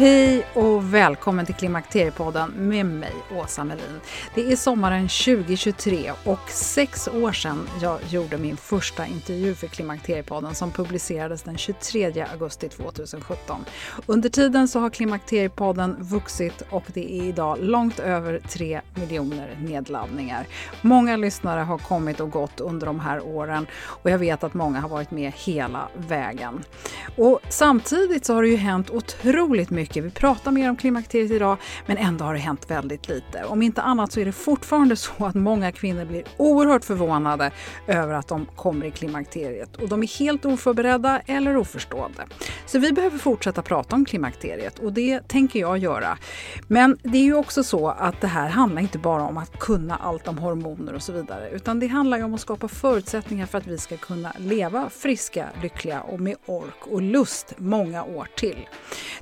Hej och välkommen till Klimakteriepodden med mig, Åsa Melin. Det är sommaren 2023 och sex år sedan jag gjorde min första intervju för Klimakteriepodden som publicerades den 23 augusti 2017. Under tiden så har Klimakteriepodden vuxit och det är idag långt över 3 miljoner nedladdningar. Många lyssnare har kommit och gått under de här åren och jag vet att många har varit med hela vägen. Och samtidigt så har det ju hänt otroligt mycket mycket. Vi pratar mer om klimakteriet idag, men ändå har det hänt väldigt lite. Om inte annat så är det fortfarande så att många kvinnor blir oerhört förvånade över att de kommer i klimakteriet och de är helt oförberedda eller oförstående. Så vi behöver fortsätta prata om klimakteriet och det tänker jag göra. Men det är ju också så att det här handlar inte bara om att kunna allt om hormoner och så vidare, utan det handlar ju om att skapa förutsättningar för att vi ska kunna leva friska, lyckliga och med ork och lust många år till.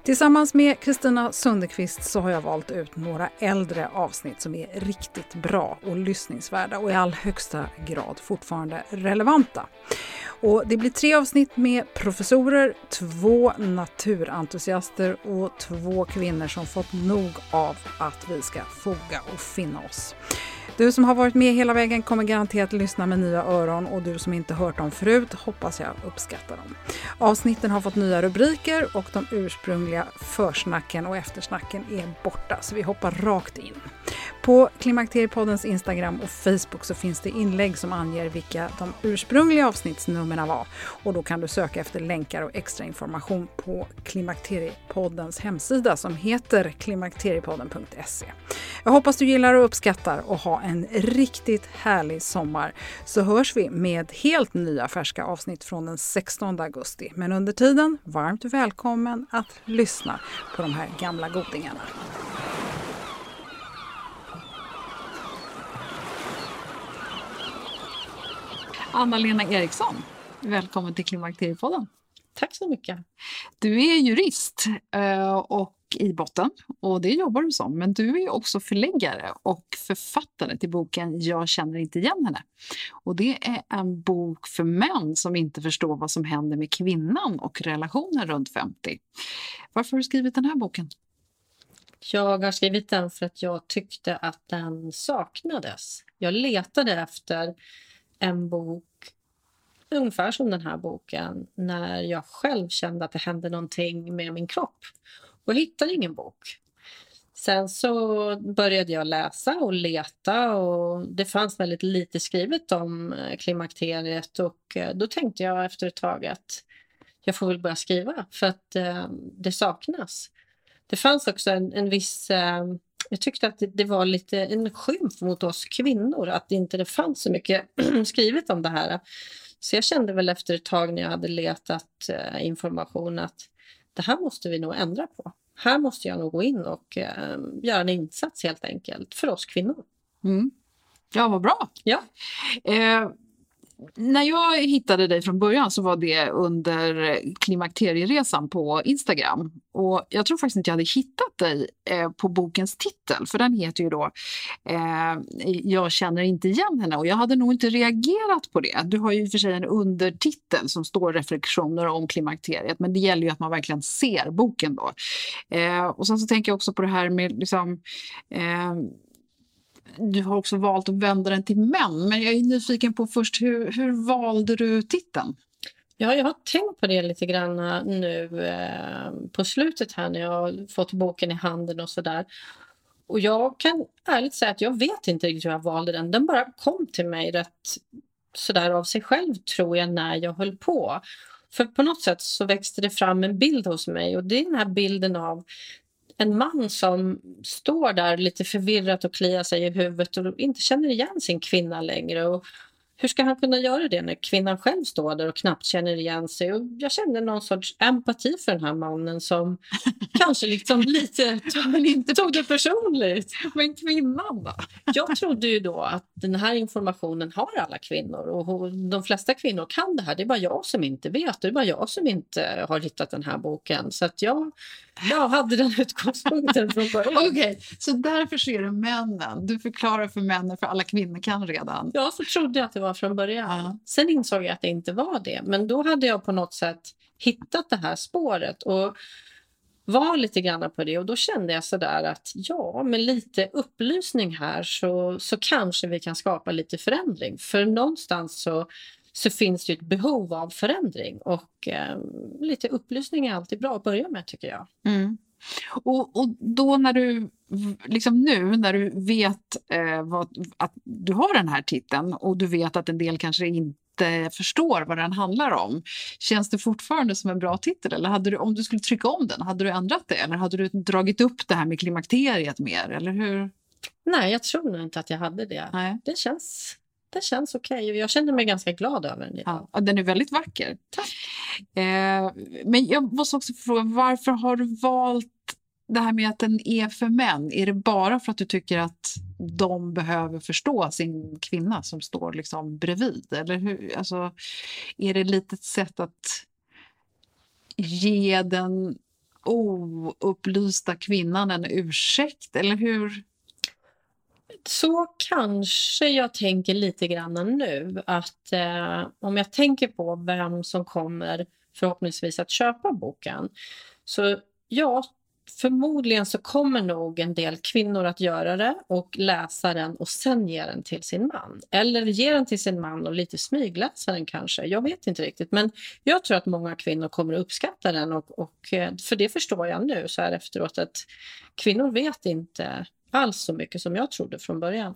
Tillsammans med Kristina Sundekvist så har jag valt ut några äldre avsnitt som är riktigt bra och lyssningsvärda och i all högsta grad fortfarande relevanta. Och det blir tre avsnitt med professorer, två naturentusiaster och två kvinnor som fått nog av att vi ska foga och finna oss. Du som har varit med hela vägen kommer garanterat lyssna med nya öron och du som inte hört dem förut hoppas jag uppskattar dem. Avsnitten har fått nya rubriker och de ursprungliga försnacken och eftersnacken är borta så vi hoppar rakt in. På Klimakteriepoddens Instagram och Facebook så finns det inlägg som anger vilka de ursprungliga avsnittsnumren var och då kan du söka efter länkar och extra information på Klimakteriepoddens hemsida som heter klimakteriepodden.se. Jag hoppas du gillar och uppskattar och ha en riktigt härlig sommar så hörs vi med helt nya färska avsnitt från den 16 augusti. Men under tiden, varmt välkommen att lyssna på de här gamla godingarna. Anna-Lena Eriksson, välkommen till Klimakteriepodden. Tack så mycket. Du är jurist eh, och i botten och det jobbar du som. Men du är också förläggare och författare till boken Jag känner inte igen henne. Och det är en bok för män som inte förstår vad som händer med kvinnan och relationen runt 50. Varför har du skrivit den här boken? Jag har skrivit den för att jag tyckte att den saknades. Jag letade efter en bok ungefär som den här boken när jag själv kände att det hände någonting med min kropp. Och jag hittade ingen bok. Sen så började jag läsa och leta och det fanns väldigt lite skrivet om eh, klimakteriet och eh, då tänkte jag efter ett tag att jag får väl börja skriva för att eh, det saknas. Det fanns också en, en viss... Jag tyckte att det, det, var lite en skymf mot oss kvinnor att det inte det fanns så mycket skrivet om det här. Så jag kände väl efter ett tag när jag hade letat information att det här måste vi nog ändra på. Här måste jag nog gå in och eh, göra en insats helt enkelt för oss kvinnor. Mm. Ja, vad bra. Ja. Eh, när jag hittade dig från början så var det under klimakterieresan på Instagram. Och jag tror faktiskt inte jag hade hittat dig eh, på bokens titel, för den heter ju då eh, Jag känner inte igen henne och jag hade nog inte reagerat på det. Du har ju i och för sig en undertitel som står reflektioner om klimakteriet, men det gäller ju att man verkligen ser boken då. Eh, och sen så tänker jag också på det här med liksom eh, du har också valt att vända den till män, men jag är nyfiken på först hur, hur valde du titeln? Ja, jag har tänkt på det lite grann eh, nu eh, på slutet här när jag har fått boken i handen och sådär. Och jag kan ärligt säga att jag vet inte riktigt hur jag valde den. Den bara kom till mig rätt sådär av sig själv tror jag när jag höll på. För på något sätt så växte det fram en bild hos mig och det är den här bilden av en man som står där lite förvirrat och kliar sig i huvudet och inte känner igen sin kvinna längre. Och hur ska han kunna göra det när kvinnan själv står där och knappt känner igen sig? Och jag kände någon sorts empati för den här mannen som kanske liksom lite tog, inte tog det personligt. Men kvinnan då? Jag trodde ju då att den här informationen har alla kvinnor och de flesta kvinnor kan det här. Det är bara jag som inte vet. Det är bara jag som inte har hittat den här boken. Så jag jag hade den utgångspunkten från början. Okej, okay, så därför är det männen. Du förklarar för männen, för alla kvinnor kan redan. Ja, så trodde jag att det var från början. Ja. Sen insåg jag att det inte var det. Men då hade jag på något sätt hittat det här spåret och var lite grann på det. Och då kände jag sådär att ja, med lite upplysning här så, så kanske vi kan skapa lite förändring. För någonstans så så finns det ett behov av förändring och eh, lite upplysning är alltid bra att börja med tycker jag. Mm. Och, och då när du, liksom nu när du vet eh, vad, att du har den här titeln och du vet att en del kanske inte förstår vad den handlar om. Känns det fortfarande som en bra titel? Eller hade du, om du skulle trycka om den, hade du ändrat det? Eller hade du dragit upp det här med klimakteriet mer? Eller hur? Nej, jag tror nog inte att jag hade det. Nej. Det känns det känns okej okay. jag känner mig ganska glad över den. Ja, den är väldigt vacker. Eh, men jag måste också fråga, varför har du valt det här med att den är för män? Är det bara för att du tycker att de behöver förstå sin kvinna som står liksom bredvid? Eller hur? Alltså, är det lite ett sätt att ge den oupplysta kvinnan en ursäkt? Eller hur? Så kanske jag tänker lite grann nu. Att eh, om jag tänker på vem som kommer förhoppningsvis att köpa boken. Så ja, förmodligen så kommer nog en del kvinnor att göra det och läsa den och sen ge den till sin man. Eller ge den till sin man och lite smygläsa den kanske. Jag vet inte riktigt. Men jag tror att många kvinnor kommer att uppskatta den och, och eh, för det förstår jag nu så här efteråt att kvinnor vet inte alls så mycket som jag trodde från början.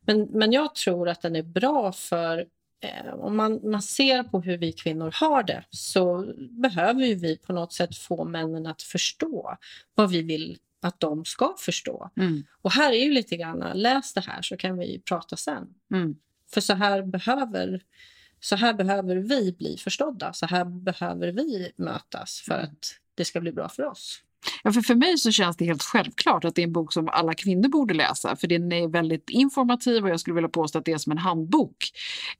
Men, men jag tror att den är bra för eh, om man, man ser på hur vi kvinnor har det så behöver vi på något sätt få männen att förstå vad vi vill att de ska förstå. Mm. Och här är ju lite grann, läs det här så kan vi prata sen. Mm. För så här behöver så här behöver vi bli förstådda, så här behöver vi mötas för mm. att det ska bli bra för oss. Ja, för, för mig så känns det helt självklart att det är en bok som alla kvinnor borde läsa. För den är väldigt informativ och jag skulle vilja påstå att det är som en handbok.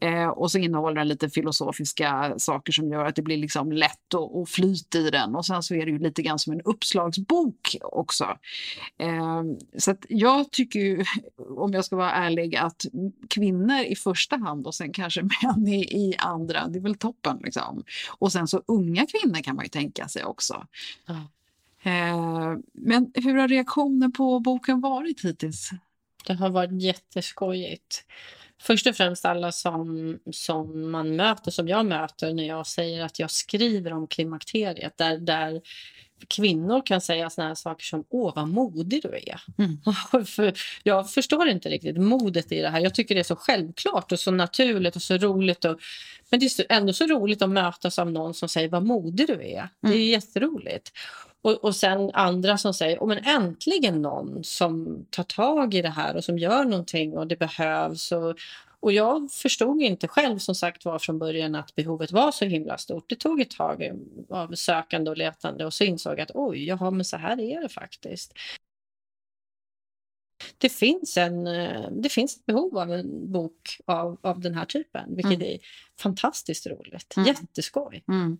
Eh, och så innehåller den lite filosofiska saker som gör att det blir liksom lätt och, och flyt i den. Och sen så är det ju lite grann som en uppslagsbok också. Eh, så att jag tycker ju, om jag ska vara ärlig, att kvinnor i första hand och sen kanske män i, i andra, det är väl toppen. Liksom. Och sen så unga kvinnor kan man ju tänka sig också. Mm. Eh, men hur har reaktionen på boken varit hittills? Det har varit jätteskojigt. Först och främst alla som, som man möter, som jag möter när jag säger att jag skriver om klimakteriet. Där, där kvinnor kan säga såna här saker som åh vad modig du är. Mm. För jag förstår inte riktigt modet i det här. Jag tycker det är så självklart och så naturligt och så roligt. Och, men det är ändå så roligt att mötas av någon som säger vad modig du är. Det är mm. jätteroligt. Och, och sen andra som säger, oh, men äntligen någon som tar tag i det här och som gör någonting och det behövs. Och, Och jag förstod inte själv som sagt var från början att behovet var så himla stort. Det tog ett tag av sökande och letande och så insåg jag att oj, jaha, men så här är det faktiskt. Det finns, en, eh, det finns ett behov av en bok av, av den här typen, vilket mm. är fantastiskt roligt. Mm. Jätteskoj. Mm.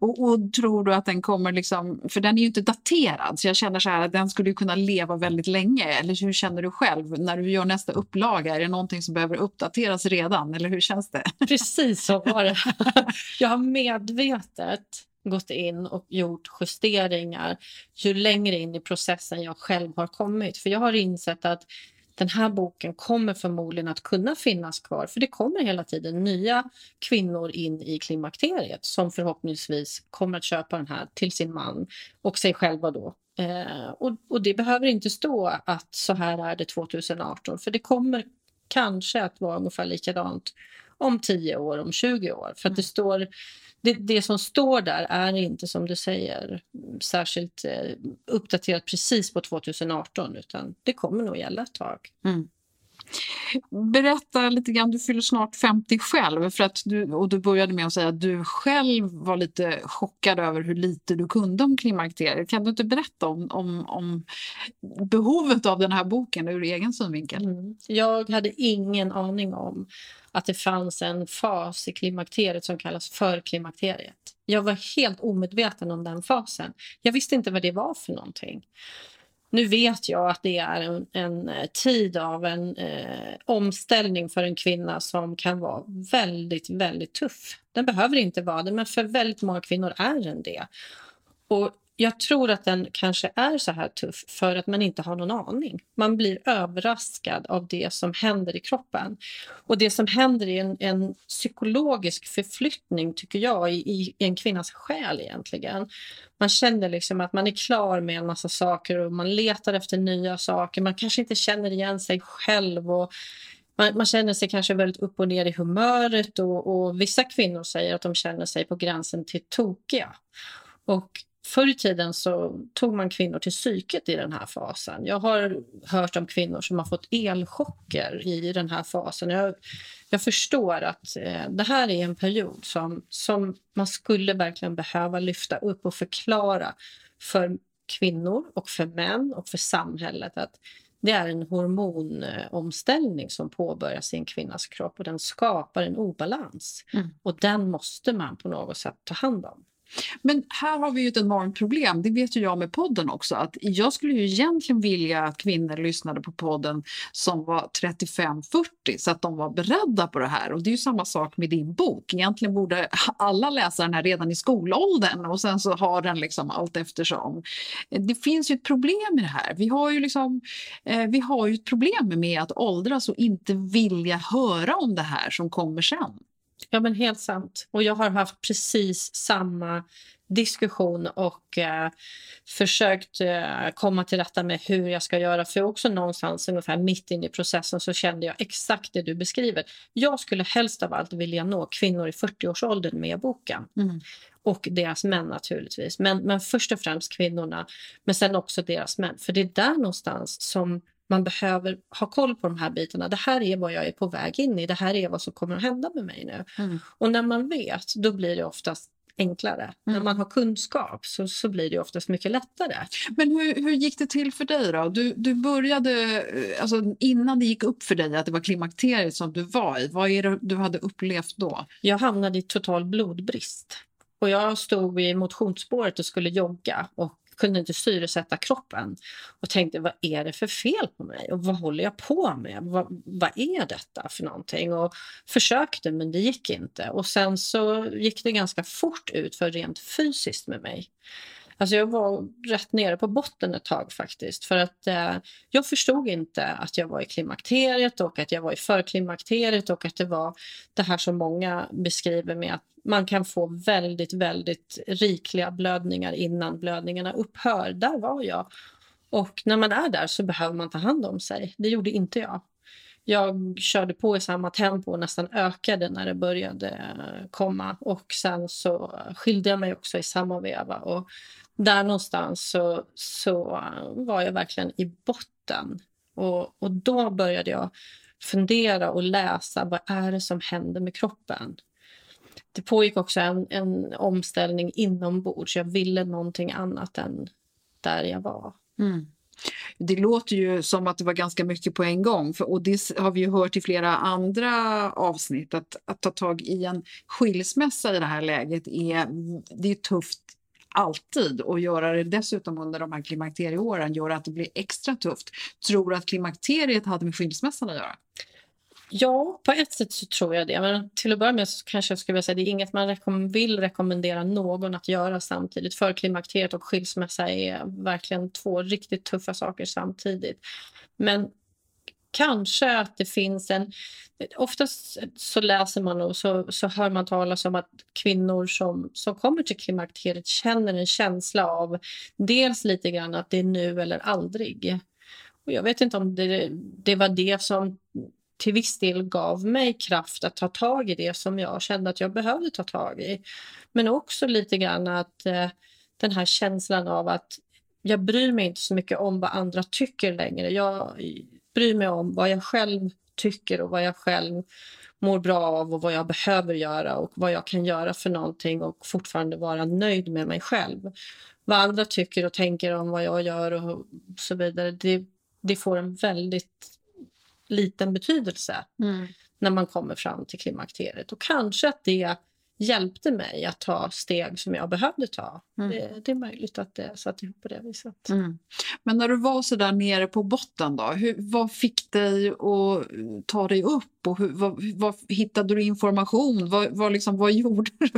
Och, och, tror du att den kommer liksom, för den är ju inte daterad så jag känner så här att den skulle kunna leva väldigt länge. Eller hur känner du själv när du gör nästa upplaga? Är det någonting som behöver uppdateras redan eller hur känns det? Precis så var det. Jag har medvetet gått in och gjort justeringar ju längre in i processen jag själv har kommit. För jag har insett att den här boken kommer förmodligen att kunna finnas kvar för det kommer hela tiden nya kvinnor in i klimakteriet som förhoppningsvis kommer att köpa den här till sin man och sig själva då. Eh, och, och det behöver inte stå att så här är det 2018 för det kommer kanske att vara ungefär likadant om 10 år, om 20 år. För att det mm. står det, det som står där är inte som du säger särskilt eh, uppdaterat precis på 2018 utan det kommer nog gälla ett tag. Mm. Berätta lite grann, du fyller snart 50 själv för att du, och du började med att säga att du själv var lite chockad över hur lite du kunde om klimakteriet. Kan du inte berätta om, om, om behovet av den här boken ur egen synvinkel? Mm. Jag hade ingen aning om att det fanns en fas i klimakteriet som kallas förklimakteriet. Jag var helt omedveten om den fasen. Jag visste inte vad det var för någonting. Nu vet jag att det är en, en eh, tid av en eh, omställning för en kvinna som kan vara väldigt, väldigt tuff. Den behöver inte vara det, men för väldigt många kvinnor är den det. Och jag tror att den kanske är så här tuff för att man inte har någon aning. Man blir överraskad av det som händer i kroppen. Och det som händer är en, en psykologisk förflyttning, tycker jag, i, i, en kvinnas själ egentligen. Man känner liksom att man är klar med en massa saker och man letar efter nya saker. Man kanske inte känner igen sig själv. och man, man, känner sig kanske väldigt upp och ner i humöret och, och, vissa kvinnor säger att de känner sig på gränsen till tokiga. Och Förr i tiden så tog man kvinnor till psyket i den här fasen. Jag har hört om kvinnor som har fått elchocker i den här fasen. Jag, jag förstår att eh, det här är en period som, som man skulle verkligen behöva lyfta upp och förklara för kvinnor och för män och för samhället att det är en hormonomställning som påbörjas i en kvinnas kropp och den skapar en obalans. Mm. Och den måste man på något sätt ta hand om. Men här har vi ju ett enormt problem, det vet ju jag med podden också, att jag skulle ju egentligen vilja att kvinnor lyssnade på podden som var 35-40 så att de var beredda på det här. Och det är ju samma sak med din bok. Egentligen borde alla läsa den här redan i skolåldern och sen så har den liksom allt eftersom. Det finns ju ett problem med det här. Vi har ju liksom, eh, vi har ju ett problem med att åldras och inte vilja höra om det här som kommer sen. Ja, men helt sant. Och jag har haft precis samma diskussion och eh, försökt eh, komma till rätta med hur jag ska göra. För också någonstans ungefär mitt inne i processen så kände jag exakt det du beskriver. Jag skulle helst av allt vilja nå kvinnor i 40-årsåldern med boken. Mm. Och deras män naturligtvis. Men, men först och främst kvinnorna, men sen också deras män. För det är där någonstans som man behöver ha koll på de här bitarna. Det här är vad jag är på väg in i. Det här är vad som kommer att hända med mig nu. Mm. Och när man vet, då blir det oftast enklare. Mm. När man har kunskap så, så blir det oftast mycket lättare. Men hur, hur gick det till för dig då? Du, du började, alltså innan det gick upp för dig att det var klimakteriet som du var i, vad är det du hade upplevt då? Jag hamnade i total blodbrist. Och jag stod i motionsspåret och skulle jogga och kunde inte syresätta kroppen och tänkte vad är det för fel på mig och vad håller jag på med? Vad, vad är detta för någonting? Och försökte men det gick inte och sen så gick det ganska fort ut för rent fysiskt med mig. Alltså jag var rätt nere på botten ett tag faktiskt. För att eh, jag förstod inte att jag var i klimakteriet och att jag var i förklimakteriet och att det var det här som många beskriver med att man kan få väldigt, väldigt rikliga blödningar innan blödningarna upphör. Där var jag. Och när man är där så behöver man ta hand om sig. Det gjorde inte jag. Jag körde på i samma tempo och nästan ökade när det började komma. Och sen så skilde jag mig också i samma veva. Och där någonstans så, så var jag verkligen i botten. Och, och då började jag fundera och läsa vad är det som händer med kroppen. Det pågick också en, en omställning inombords. Jag ville någonting annat än där jag var. Mm. Det låter ju som att det var ganska mycket på en gång för, och det har vi ju hört i flera andra avsnitt att, att ta tag i en skilsmässa i det här läget är, det är tufft alltid och göra det dessutom under de här klimakterieåren gör att det blir extra tufft. Tror du att klimakteriet hade med skilsmässan att göra? Ja, på ett sätt så tror jag det. Men till att börja med så kanske jag skulle vilja säga det är inget man rekom vill rekommendera någon att göra samtidigt. För klimakteriet och skilsmässa är verkligen två riktigt tuffa saker samtidigt. Men kanske att det finns en... Oftast så läser man och så, så hör man talas om att kvinnor som, som kommer till klimakteriet känner en känsla av dels lite grann att det är nu eller aldrig. Och jag vet inte om det, det var det som till viss del gav mig kraft att ta tag i det som jag kände att jag behövde ta tag i. Men också lite grann att eh, den här känslan av att jag bryr mig inte så mycket om vad andra tycker längre. Jag bryr mig om vad jag själv tycker och vad jag själv mår bra av och vad jag behöver göra och vad jag kan göra för någonting och fortfarande vara nöjd med mig själv. Vad andra tycker och tänker om vad jag gör och så vidare, det, det får en väldigt liten betydelse mm. när man kommer fram till klimakteriet. Och kanske att det hjälpte mig att ta steg som jag behövde ta. Mm. Det, det, är möjligt att det satt ihop på det viset. Mm. Men när du var så där nere på botten, då, hur, vad fick dig att ta dig upp? Och hur, vad, vad, hittade du information? Vad, vad, liksom, vad gjorde du?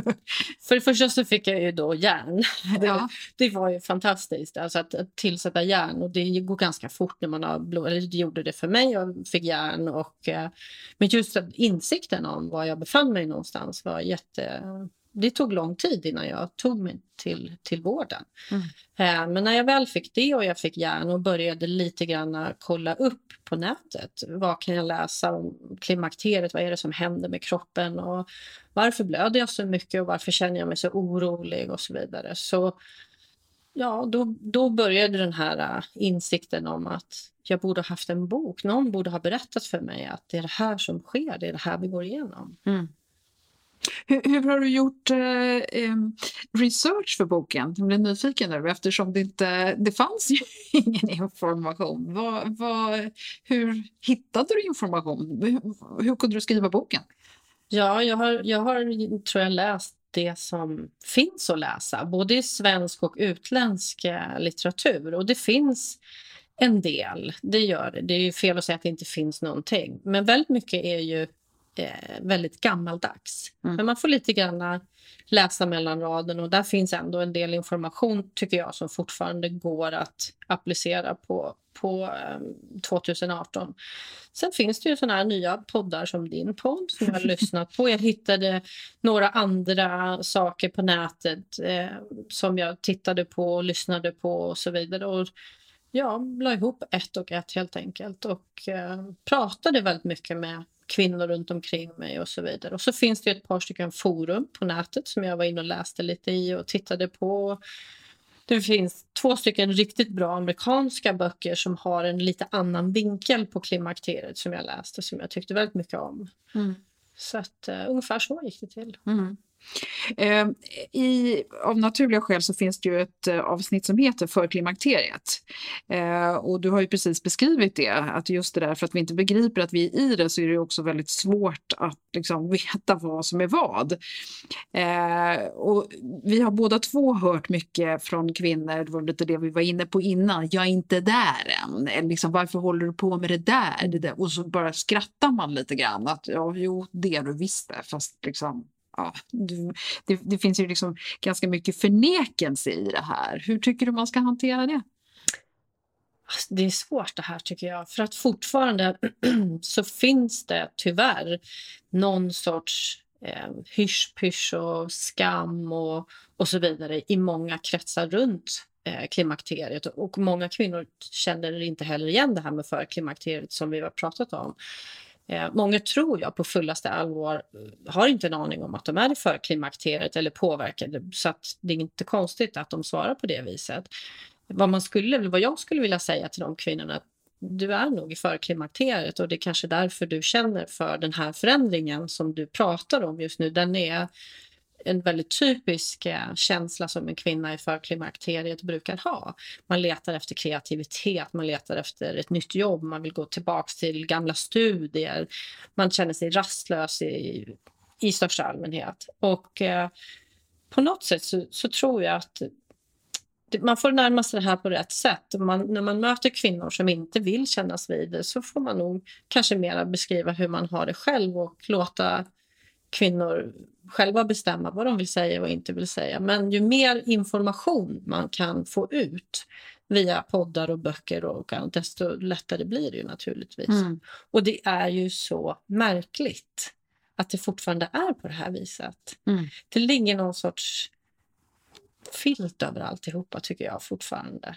För det första så fick jag ju då järn. Det, ja. det var ju fantastiskt alltså att, att tillsätta järn och det går ganska fort när man har blod. Eller det gjorde det för mig, jag fick järn och eh, men just insikten om var jag befann mig någonstans var jätte det tog lång tid innan jag tog mig till, till vården. Mm. Eh, men när jag väl fick det och jag fick järn och började lite grann kolla upp på nätet. Vad kan jag läsa om klimakteriet? Vad är det som händer med kroppen? Och varför blöder jag så mycket och varför känner jag mig så orolig och så vidare. Så ja, då, då började den här uh, insikten om att jag borde ha haft en bok. Någon borde ha berättat för mig att det är det här som sker, det är det här vi går igenom. Mm. Hur, hur, har du gjort eh, research för boken? Jag blir nyfiken nu eftersom det inte det fanns ju ingen information. Vad, vad, hur hittade du information? Hur, hur kunde du skriva boken? Ja, jag har, jag har tror jag läst det som finns att läsa, både i svensk och utländsk eh, litteratur. Och det finns en del, det gör det. Det är ju fel att säga att det inte finns någonting. Men väldigt mycket är ju eh, väldigt gammaldags. Mm. Men man får lite grann läsa mellan raden och där finns ändå en del information tycker jag som fortfarande går att applicera på, på eh, 2018. Sen finns det ju såna här nya poddar som din podd som jag har lyssnat på. Jag hittade några andra saker på nätet eh, som jag tittade på och lyssnade på och så vidare. Och jag la ihop ett och ett helt enkelt och eh, pratade väldigt mycket med kvinnor runt omkring mig och så vidare. Och så finns det ett par stycken forum på nätet som jag var inne och läste lite i och tittade på. Det finns två stycken riktigt bra amerikanska böcker som har en lite annan vinkel på klimakteriet som jag läste som jag tyckte väldigt mycket om. Mm. Så att uh, ungefär så gick det till. Mm. Eh, i, av naturliga skäl så finns det ju ett eh, avsnitt som heter För klimakteriet. Eh, och du har ju precis beskrivit det, att just det där för att vi inte begriper att vi är i det så är det också väldigt svårt att liksom, veta vad som är vad. Eh, och vi har båda två hört mycket från kvinnor, det var lite det vi var inne på innan, jag är inte där än. Liksom, varför håller du på med det där? det där? Och så bara skrattar man lite grann, att ja, jo, det du visste, fast liksom ja, det, det, finns ju liksom ganska mycket förnekelse i det här. Hur tycker du man ska hantera det? Alltså, det är svårt det här tycker jag. För att fortfarande så finns det tyvärr någon sorts eh, hysch och skam och, och så vidare i många kretsar runt eh, klimakteriet. Och många kvinnor känner inte heller igen det här med förklimakteriet som vi har pratat om. Eh, många tror jag på fullaste allvar eh, har inte en aning om att de är i förklimakteriet eller påverkade så att det är inte konstigt att de svarar på det viset. Vad, man skulle, vad jag skulle vilja säga till de kvinnorna att du är nog i förklimakteriet och det är kanske därför du känner för den här förändringen som du pratar om just nu. Den är en väldigt typisk eh, känsla som en kvinna i förklimakteriet brukar ha. Man letar efter kreativitet, man letar efter ett nytt jobb, man vill gå tillbaka till gamla studier. Man känner sig rastlös i, i största allmänhet. Och eh, på något sätt så, så, tror jag att man får närma sig det här på rätt sätt. Man, när man möter kvinnor som inte vill kännas vid det så får man nog kanske mera beskriva hur man har det själv och låta kvinnor själva bestämma vad de vill säga och inte vill säga. Men ju mer information man kan få ut via poddar och böcker och annat, desto lättare blir det ju naturligtvis. Mm. Och det är ju så märkligt att det fortfarande är på det här viset. Mm. Det ligger någon sorts filt över alltihopa tycker jag fortfarande.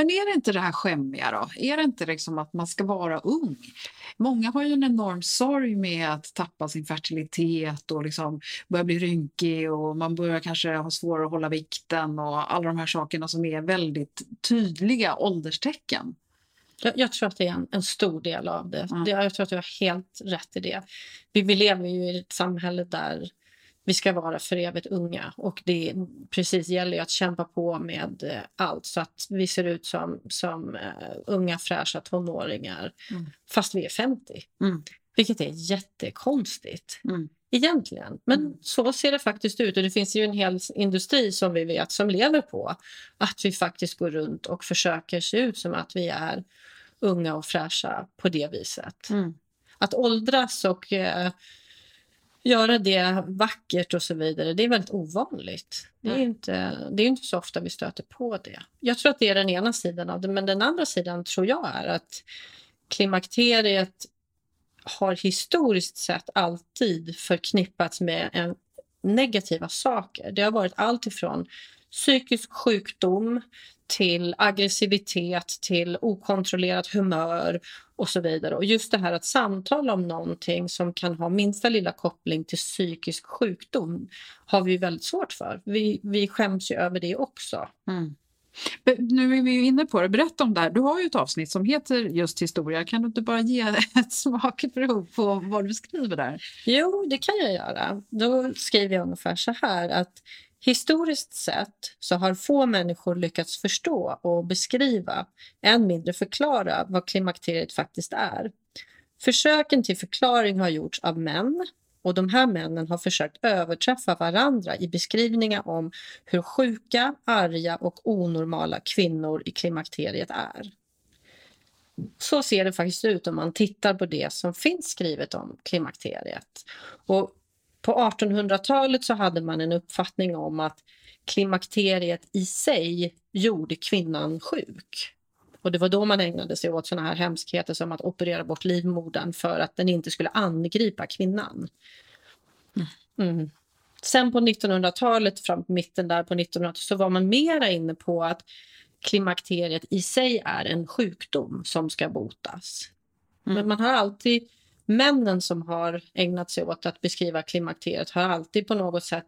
Men är det inte det här skämmiga då? Är det inte liksom att man ska vara ung? Många har ju en enorm sorg med att tappa sin fertilitet och liksom börja bli rynkig och man börjar kanske ha svårare att hålla vikten och alla de här sakerna som är väldigt tydliga ålderstecken. Jag, jag tror att det är en, en stor del av det. Mm. det. Jag tror att du har helt rätt i det. Vi, vi lever ju i ett samhälle där vi ska vara för evigt unga och det precis gäller ju att kämpa på med eh, allt så att vi ser ut som, som uh, unga fräscha tonåringar mm. fast vi är 50. Mm. Vilket är jättekonstigt. Mm. Egentligen. Men mm. så ser det faktiskt ut och det finns ju en hel industri som vi vet som lever på att vi faktiskt går runt och försöker se ut som att vi är unga och fräscha på det viset. Mm. Att åldras och uh, göra det vackert och så vidare, det är väldigt ovanligt. Det är, inte, det är inte så ofta vi stöter på det. Jag tror att det är den ena sidan av det, men den andra sidan tror jag är att klimakteriet har historiskt sett alltid förknippats med en negativa saker. Det har varit allt ifrån psykisk sjukdom till aggressivitet, till okontrollerat humör och så vidare. Och just det här att samtala om någonting som kan ha minsta lilla koppling till psykisk sjukdom har vi väldigt svårt för. Vi, vi skäms ju över det också. Mm. Nu är vi inne på det. Berätta om det här. Du har ju ett avsnitt som heter just historia. Kan du inte bara ge ett smakprov på vad du skriver där? Jo, det kan jag göra. Då skriver jag ungefär så här att Historiskt sett så har få människor lyckats förstå och beskriva, än mindre förklara, vad klimakteriet faktiskt är. Försöken till förklaring har gjorts av män och de här männen har försökt överträffa varandra i beskrivningar om hur sjuka, arga och onormala kvinnor i klimakteriet är. Så ser det faktiskt ut om man tittar på det som finns skrivet om klimakteriet. Och på 1800-talet så hade man en uppfattning om att klimakteriet i sig gjorde kvinnan sjuk. Och det var då man ägnade sig åt såna här hemskheter som att operera bort livmodern för att den inte skulle angripa kvinnan. Mm. Sen på 1900-talet, fram på mitten där på 1900-talet, så var man mera inne på att klimakteriet i sig är en sjukdom som ska botas. Mm. Men man har alltid, männen som har ägnat sig åt att beskriva klimakteriet har alltid på något sätt,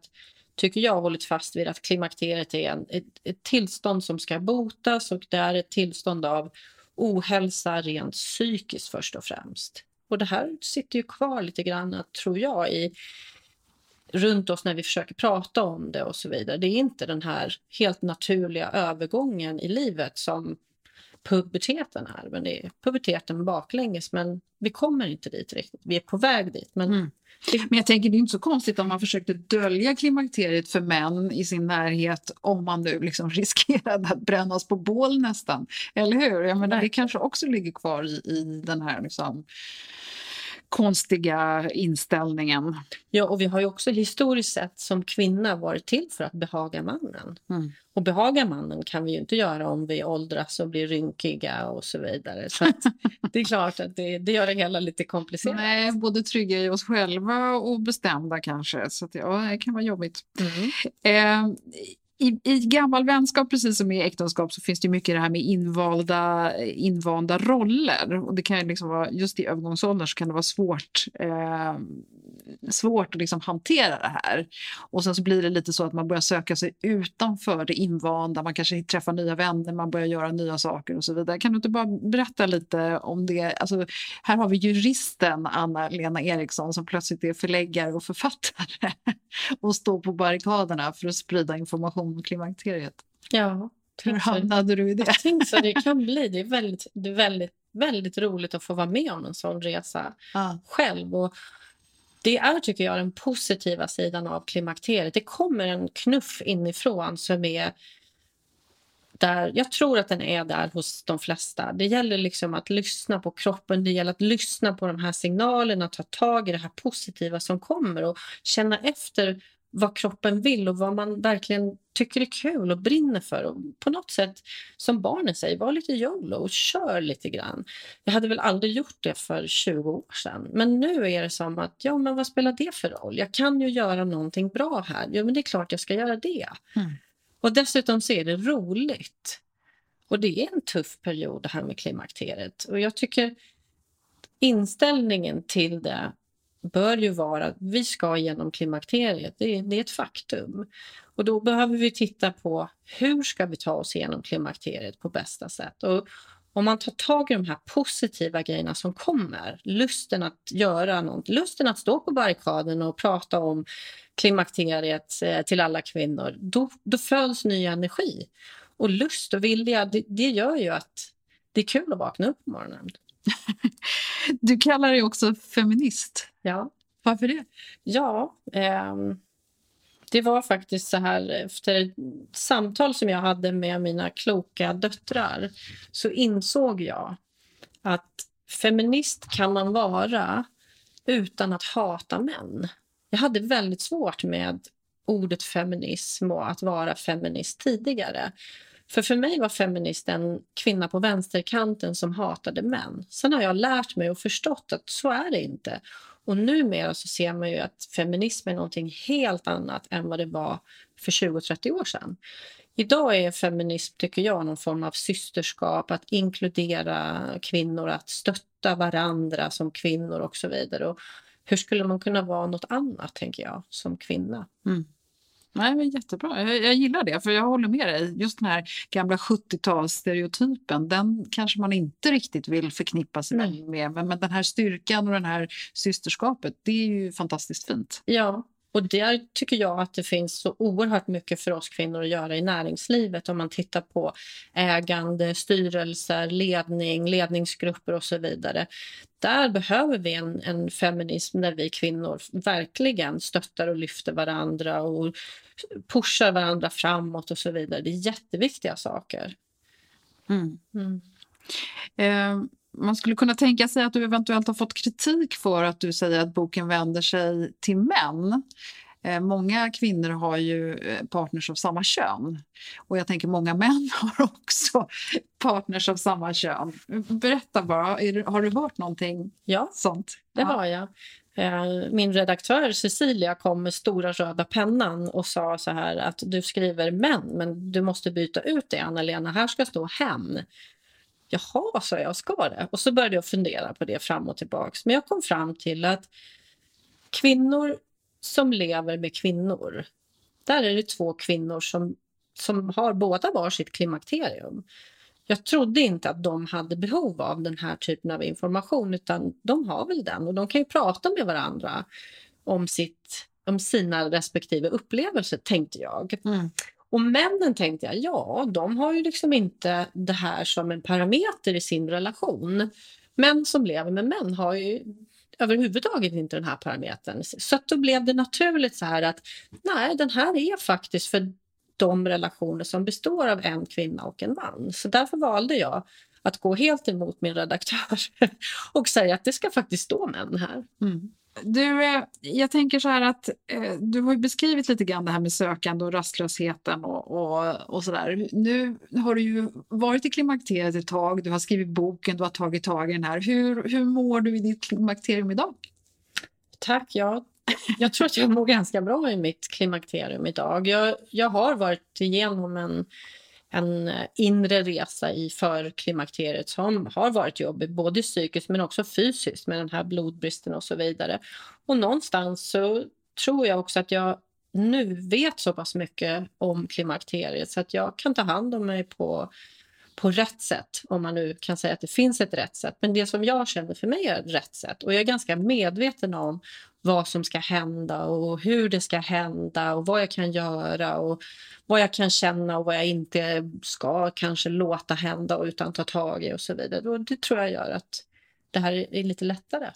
tycker jag, hållit fast vid att klimakteriet är en, ett, ett tillstånd som ska botas och det är ett tillstånd av ohälsa rent psykiskt först och främst. Och det här sitter ju kvar lite grann, tror jag, i runt oss när vi försöker prata om det och så vidare. Det är inte den här helt naturliga övergången i livet som puberteten är. Men det är puberteten baklänges, men vi kommer inte dit riktigt. Vi är på väg dit. Men, mm. men jag tänker det är inte så konstigt om man försökte dölja klimakteriet för män i sin närhet om man nu liksom riskerade att brännas på bål nästan. Eller hur? Jag menar, det kanske också ligger kvar i, i den här liksom, konstiga inställningen. Ja, och vi har ju också historiskt sett som kvinna varit till för att behaga mannen. Mm. Och behaga mannen kan vi ju inte göra om vi åldras och blir rynkiga och så vidare. Så det är klart att det, det, gör det hela lite komplicerat. Nej, både trygga i oss själva och bestämda kanske. Så att, ja, det kan vara jobbigt. Mm. Eh, i, I gammal vänskap, precis som i äktenskap, så finns det mycket det här med invalda, invanda roller. Och det kan liksom vara, just i övergångsåldern så kan det vara svårt, eh, svårt att liksom hantera det här. Och sen så blir det lite så att man börjar söka sig utanför det invanda. Man kanske träffar nya vänner, man börjar göra nya saker och så vidare. Kan du inte bara berätta lite om det? Alltså, här har vi juristen Anna-Lena Eriksson som plötsligt är förläggare och författare och står på barrikaderna för att sprida information om klimakteriet. Ja. Hur hamnade du i det? Jag tänkte så det kan bli. Det är väldigt, det är väldigt, väldigt roligt att få vara med om en sån resa ah. själv. Och det är, tycker jag, den positiva sidan av klimakteriet. Det kommer en knuff inifrån som är där, jag tror att den är där hos de flesta. Det gäller liksom att lyssna på kroppen, det gäller att lyssna på de här signalerna, ta tag i det här positiva som kommer och känna efter vad kroppen vill och vad man verkligen tycker är kul och brinner för. Och på något sätt, som barnen säger, var lite YOLO och kör lite grann. Jag hade väl aldrig gjort det för 20 år sedan. Men nu är det som att, ja men vad spelar det för roll? Jag kan ju göra någonting bra här. Ja men det är klart jag ska göra det. Mm. Och dessutom så är det roligt. Och det är en tuff period det här med klimakteriet. Och jag tycker inställningen till det bör ju vara att vi ska genom klimakteriet. Det är, det är ett faktum. Och då behöver vi titta på hur ska vi ta oss igenom klimakteriet på bästa sätt. Och om man tar tag i de här positiva grejerna som kommer, lusten att göra något, lusten att stå på barrikaden och prata om klimakteriet eh, till alla kvinnor, då, då föds ny energi. Och lust och vilja, det, det gör ju att det är kul att vakna upp på morgonen. Du kallar dig också feminist. Ja. Varför det? Ja, eh, det var faktiskt så här efter ett samtal som jag hade med mina kloka döttrar så insåg jag att feminist kan man vara utan att hata män. Jag hade väldigt svårt med ordet feminism och att vara feminist tidigare. För för mig var feminist en kvinna på vänsterkanten som hatade män. Sen har jag lärt mig och förstått att så är det inte. Och numera så ser man ju att feminism är någonting helt annat än vad det var för 20-30 år sedan. Idag är feminism, tycker jag, någon form av systerskap, att inkludera kvinnor, att stötta varandra som kvinnor och så vidare. Och hur skulle man kunna vara något annat, tänker jag, som kvinna? Mm. Nej, men jättebra. Jag, jag, gillar det, för jag håller med dig. Just den här gamla 70-talsstereotypen, den kanske man inte riktigt vill förknippa sig Nej. med. Men, men den här styrkan och det här systerskapet, det är ju fantastiskt fint. Ja, och där tycker jag att det finns så oerhört mycket för oss kvinnor att göra i näringslivet om man tittar på ägande, styrelser, ledning, ledningsgrupper och så vidare. Där behöver vi en, en feminism där vi kvinnor verkligen stöttar och lyfter varandra och pushar varandra framåt och så vidare. Det är jätteviktiga saker. Mm. Mm. Eh, man skulle kunna tänka sig att du eventuellt har fått kritik för att du säger att boken vänder sig till män. Eh, många kvinnor har ju eh, partners av samma kön. Och jag tänker många män har också partners av samma kön. Berätta bara, har du hört någonting Ja, sånt? det ja. har jag. Eh, Min redaktör Cecilia kom med stora röda pennan och sa så här att du skriver män, men du måste byta ut det, Anna-Lena. Här ska stå hen. Jaha, sa jag, ska det? Och så började jag fundera på det fram och tillbaks. Men jag kom fram till att kvinnor som lever med kvinnor, där är det två kvinnor som, som har båda var sitt klimakterium. Jag trodde inte att de hade behov av den här typen av information utan de har väl den och de kan ju prata med varandra om, sitt, om sina respektive upplevelser, tänkte jag. Mm. Och männen tänkte jag, ja, de har ju liksom inte det här som en parameter i sin relation. Män som lever med män har ju överhuvudtaget inte den här parametern. Så att då blev det naturligt så här att nej, den här är faktiskt för de relationer som består av en kvinna och en man. Så därför valde jag att gå helt emot min redaktör och säga att det ska faktiskt stå män här. Mm. Du, eh, jag tänker så här att eh, du har ju beskrivit lite grann det här med sökande och rastlösheten och, och, och sådär. Nu har du ju varit i klimakteriet ett tag, du har skrivit boken, du har tagit tag i den här. Hur, hur mår du i ditt klimakterium idag? Tack. Ja. Jag tror att jag mår ganska bra i mitt klimakterium idag. Jag, jag har varit igenom en, en eh, inre resa i förklimakteriet som har varit jobbig, både psykiskt men också fysiskt med den här blodbristen och så vidare. Och någonstans så tror jag också att jag nu vet så pass mycket om klimakteriet så att jag kan ta hand om mig på på rätt sätt, om man nu kan säga att det finns ett rätt sätt. Men det som jag känner för mig är ett rätt sätt och jag är ganska medveten om vad som ska hända och hur det ska hända och vad jag kan göra och vad jag kan känna och vad jag inte ska kanske låta hända utan ta tag i och så vidare. Och det tror jag gör att det här är lite lättare.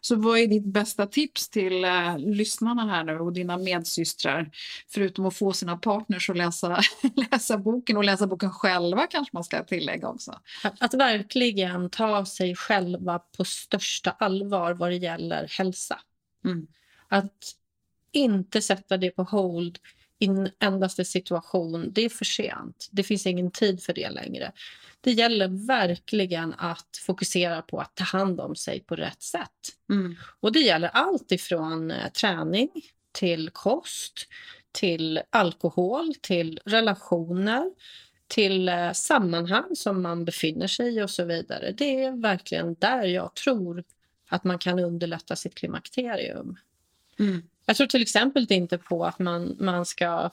Så vad är ditt bästa tips till eh, lyssnarna här nu och dina medsystrar? Förutom att få sina partners att läsa, läsa boken och läsa boken själva kanske man ska tillägga också. Att, att verkligen ta sig själva på största allvar vad det gäller hälsa. Mm. Att inte sätta det på hold i en endaste situation, det är för sent. Det finns ingen tid för det längre. Det gäller verkligen att fokusera på att ta hand om sig på rätt sätt. Mm. Och det gäller allt ifrån eh, träning till kost, till alkohol, till relationer, till eh, sammanhang som man befinner sig i och så vidare. Det är verkligen där jag tror att man kan underlätta sitt klimakterium. Mm. Jag tror till exempel inte på att man, man ska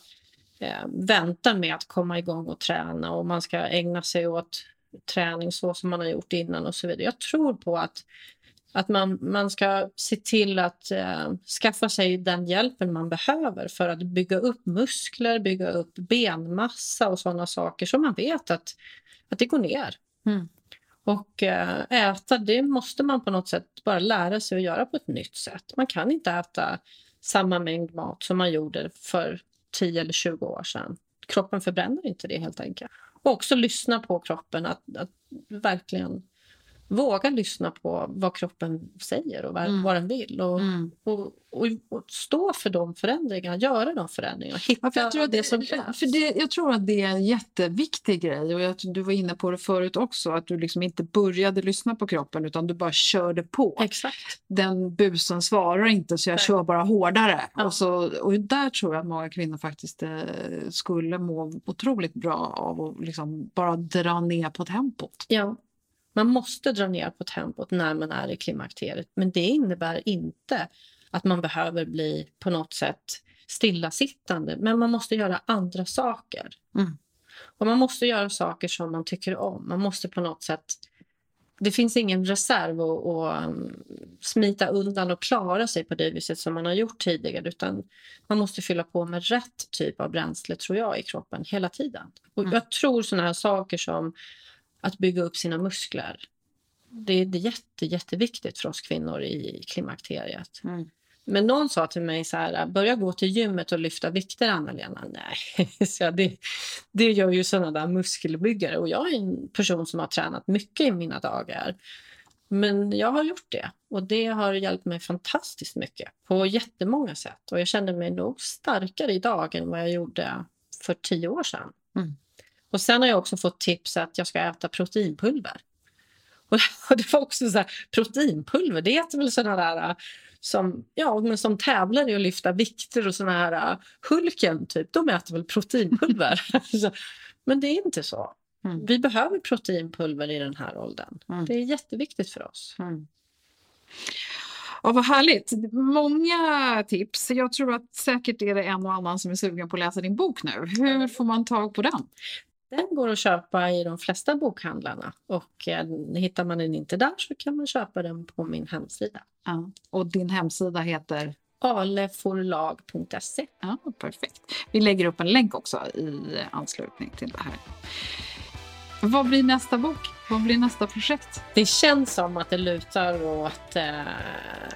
eh, vänta med att komma igång och träna och man ska ägna sig åt träning så som man har gjort innan och så vidare. Jag tror på att, att man, man ska se till att eh, skaffa sig den hjälpen man behöver för att bygga upp muskler, bygga upp benmassa och sådana saker som man vet att, att det går ner. Mm. Och eh, äta, det måste man på något sätt bara lära sig att göra på ett nytt sätt. Man kan inte äta samma mängd mat som man gjorde för 10 eller 20 år sedan. Kroppen förbränner inte det helt enkelt. Och också lyssna på kroppen, att, att verkligen våga lyssna på vad kroppen säger och vad, Mm. vad den vill. Och, Mm. och, och, och stå för de förändringarna, göra de förändringarna, hitta Ja, för jag, tror att det det, som krävs. för det, jag tror att det är en jätteviktig grej och jag, du var inne på det förut också att du liksom inte började lyssna på kroppen utan du bara körde på. Exakt. Den busen svarar inte så jag Nej. kör bara hårdare. Ja. Och, så, och där tror jag att många kvinnor faktiskt eh, skulle må otroligt bra av att liksom bara dra ner på tempot. Ja, man måste dra ner på tempot när man är i klimakteriet. Men det innebär inte att man behöver bli på något sätt stillasittande. Men man måste göra andra saker. Mm. Och man måste göra saker som man tycker om. Man måste på något sätt... Det finns ingen reserv att, att um, smita undan och klara sig på det viset som man har gjort tidigare. Utan man måste fylla på med rätt typ av bränsle, tror jag, i kroppen hela tiden. Och Mm. Jag tror sådana här saker som att bygga upp sina muskler. Det, är jätte, jätteviktigt för oss kvinnor i klimakteriet. Mm. Men någon sa till mig så här, börja gå till gymmet och lyfta vikter Anna-Lena. Nej, så det, det gör ju sådana där muskelbyggare och jag är en person som har tränat mycket i mina dagar. Men jag har gjort det och det har hjälpt mig fantastiskt mycket på jättemånga sätt. Och jag känner mig nog starkare idag än vad jag gjorde för tio år sedan. Mm. Och sen har jag också fått tips att jag ska äta proteinpulver. Och det var också så här, proteinpulver, det äter väl sådana där som, ja, men som tävlar i att lyfta vikter och såna här Hulken, typ, de äter väl proteinpulver. men det är inte så. Mm. Vi behöver proteinpulver i den här åldern. Mm. Det är jätteviktigt för oss. Mm. Ja, vad härligt. Många tips. Jag tror att säkert är det en och annan som är sugen på att läsa din bok nu. Hur får man tag på den? Den går att köpa i de flesta bokhandlarna och eh, hittar man den inte där så kan man köpa den på min hemsida. Ja. Och din hemsida heter? aleforlag.se. Ja, perfekt. Vi lägger upp en länk också i anslutning till det här. Vad blir nästa bok? Vad blir nästa projekt? Det känns som att det lutar åt eh,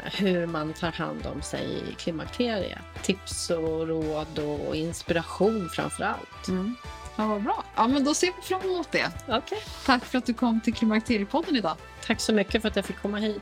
hur man tar hand om sig i klimakteriet. Tips och råd och inspiration framför allt. Mm. Ja, vad bra. Ja, men då ser vi fram emot det. Okay. Tack för att du kom till Klimakteriepodden idag. Tack så mycket för att jag fick komma hit.